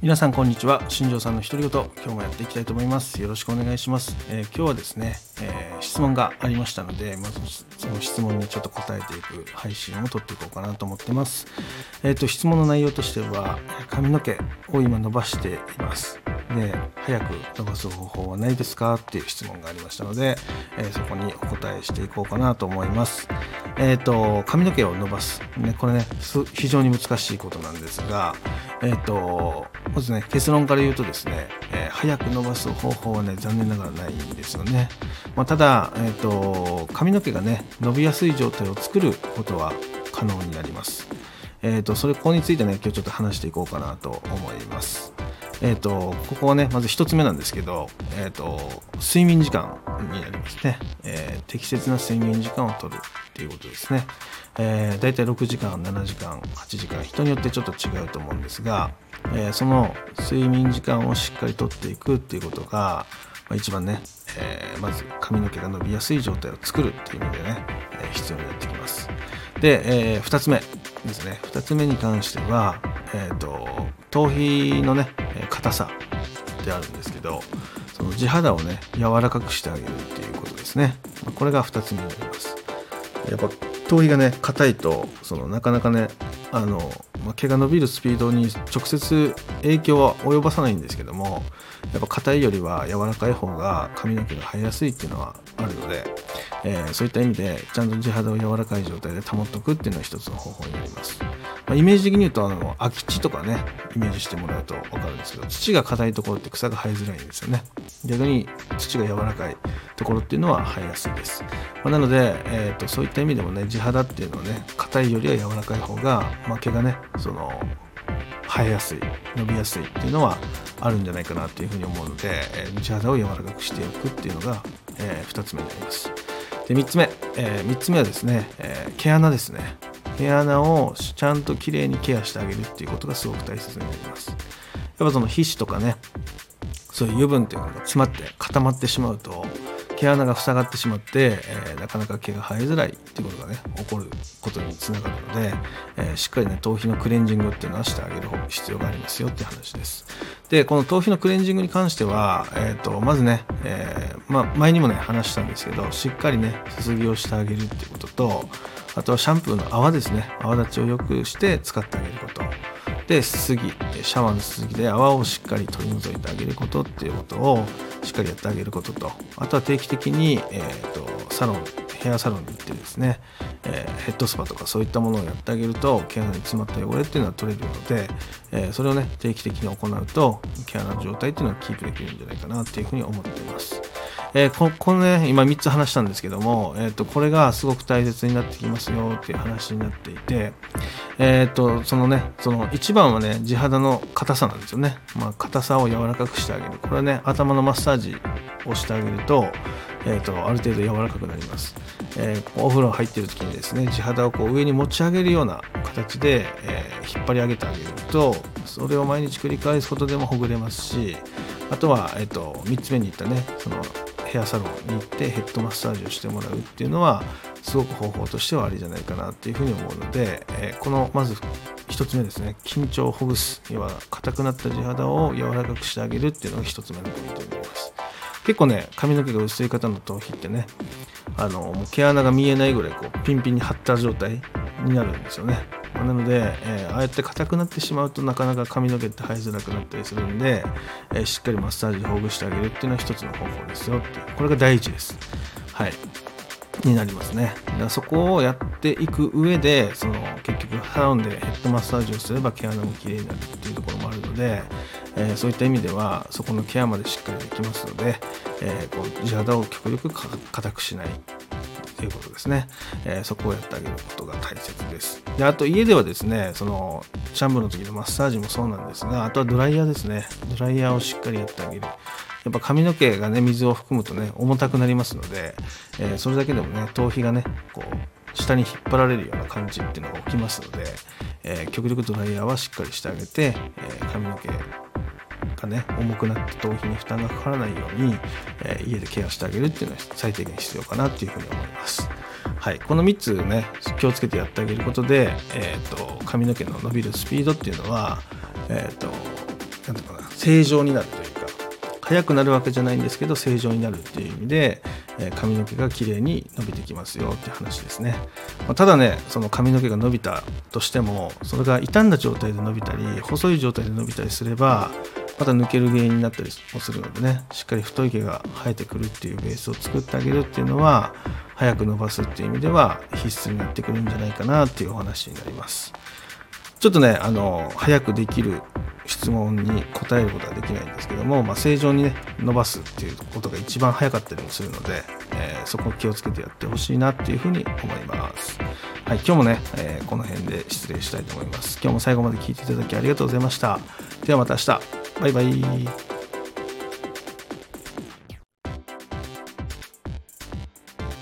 皆さんこんにちは。新庄さんの独り言今日もやっていきたいと思います。よろしくお願いします、えー、今日はですね、えー、質問がありましたのでまずその質問にちょっと答えていく配信を撮っていこうかなと思ってます。えっ、ー、と質問の内容としては髪の毛を今伸ばしています。で早く伸ばす方法はないですかっていう質問がありましたので、えそこにお答えしていこうかなと思います。えっ、と髪の毛を伸ばす。ねこれね非常に難しいことなんですがえっ、とまずね結論から言うとですね、え、早く伸ばす方法はね残念ながらないんですよね、まあ、ただ、えーと、髪の毛がね伸びやすい状態を作ることは可能になります。えーと、それここについてね今日ちょっと話していこうかなと思います。えーと、ここはねまず1つ目なんですけど、えーと、睡眠時間になりますね、えー、適切な睡眠時間をとるっていうことですね、えー、大体6時間7時間8時間人によってちょっと違うと思うんですが、えー、その睡眠時間をしっかりとっていくっていうことが、まあ、一番ね、えー、まず髪の毛が伸びやすい状態を作るっていう意味でね、えー、必要になってきます。で、えー、2つ目ですね。2つ目に関しては、えーと、頭皮のね硬さであるんですけどその地肌をね柔らかくしてあげるっていうことですね。これが2つ目になります。やっぱ頭皮がね硬いとそのなかなかねあの、まあ、毛が伸びるスピードに直接影響は及ぼさないんですけどもやっぱ硬いよりは柔らかい方が髪の毛が生えやすいっていうのはあるので、えー、そういった意味でちゃんと地肌を柔らかい状態で保っておくっていうのは一つの方法になります。まあ、イメージ的に言うとあの空き地とかねイメージしてもらうと分かるんですけど土が硬いところって草が生えづらいんですよね。逆に土が柔らかいところっていうのは生えやすいです、まあ、なので、えーと、そういった意味でもね地肌っていうのはね硬いよりは柔らかい方が、まあ、毛がねその生えやすい伸びやすいっていうのはあるんじゃないかなっていうふうに思うので、えー、地肌を柔らかくしておくっていうのが、えー、2つ目になります。で3つ目、えー、3つ目はですね、えー、毛穴ですね。毛穴をちゃんときれいにケアしてあげるっていうことがすごく大切になります。やっぱその皮脂とかねそういう油分っていうのが詰まって固まってしまうと毛穴が塞がってしまって、えー、なかなか毛が生えづらいっていうことがね起こることにつながるので、えー、しっかりね頭皮のクレンジングっていうのはしてあげる必要がありますよっていう話です。でこの頭皮のクレンジングに関しては、えーと、まずね、えー、ま、前にもね話したんですけどしっかりねすすぎをしてあげるっていうこととあとはシャンプーの泡ですね。泡立ちを良くして使ってあげること。で、すすぎ、シャワーのすすぎで泡をしっかり取り除いてあげることっていうことをしっかりやってあげることと、あとは定期的に、えーと、サロン、ヘアサロンに行ってですね、えー、ヘッドスパとかそういったものをやってあげると毛穴に詰まった汚れっていうのは取れるので、えー、それをね定期的に行うと毛穴の状態っていうのはキープできるんじゃないかなっていうふうに思っています。えー、ここね今3つ話したんですけども、えーと、これがすごく大切になってきますよっていう話になっていて、えーと、そのねその一番はね地肌の硬さなんですよね、まあ、硬さを柔らかくしてあげる。これはね頭のマッサージをしてあげると,、えーと、ある程度柔らかくなります、えー、お風呂入ってる時にですね地肌をこう上に持ち上げるような形で、えー、引っ張り上げてあげるとそれを毎日繰り返すことでもほぐれますしあとは、えー、と3つ目に言ったねそのヘアサロンに行ってヘッドマッサージをしてもらうっていうのはすごく方法としてはありじゃないかなっていうふうに思うので、えー、このまず1つ目ですね。緊張をほぐす。には硬くなった地肌を柔らかくしてあげるっていうのが1つ目のポイントになります。結構ね髪の毛が薄い方の頭皮ってねあの毛穴が見えないぐらいこうピンピンに張った状態になるんですよね。なので、えー、ああやって硬くなってしまうとなかなか髪の毛って生えづらくなったりするんで、えー、しっかりマッサージでほぐしてあげるっていうのは一つの方法ですよってこれが第一です。はい。になりますね。だからそこをやっていく上でその結局サロンでヘッドマッサージをすれば毛穴も綺麗になるっていうところもあるので、えー、そういった意味ではそこのケアまでしっかりできますので、えー、こう地肌を極力硬くしない。ということですね、えー、そこをやってあげることが大切です。であと家ではですねそのシャンプーの時のマッサージもそうなんですがあとはドライヤーですね。ドライヤーをしっかりやってあげる。やっぱ髪の毛がね水を含むとね重たくなりますので、えー、それだけでもね頭皮がねこう下に引っ張られるような感じっていうのが起きますので、えー、極力ドライヤーはしっかりしてあげて、えー、髪の毛がね重くなって頭皮に負担がかからないように、えー、家でケアしてあげるっていうのは最低限必要かなっていうふうに思います。はい、この3つね気をつけてやってあげることで、えーと、髪の毛の伸びるスピードっていうのは、えーと、なんていうかな正常になるというか早くなるわけじゃないんですけど正常になるっていう意味で、えー、髪の毛が綺麗に伸びてきますよって話ですね、まあ、ただねその髪の毛が伸びたとしてもそれが傷んだ状態で伸びたり細い状態で伸びたりすればまた抜ける原因になったりもするのでねしっかり太い毛が生えてくるっていうベースを作ってあげるっていうのは早く伸ばすっていう意味では必須になってくるんじゃないかなっていうお話になります。ちょっとねあの早くできる質問に答えることはできないんですけども、まあ、正常にね伸ばすっていうことが一番早かったりもするので、えー、そこを気をつけてやってほしいなっていうふうに思います。はい今日もね、えー、この辺で失礼したいと思います。今日も最後まで聞いていただきありがとうございました。ではまた明日。バイバイ。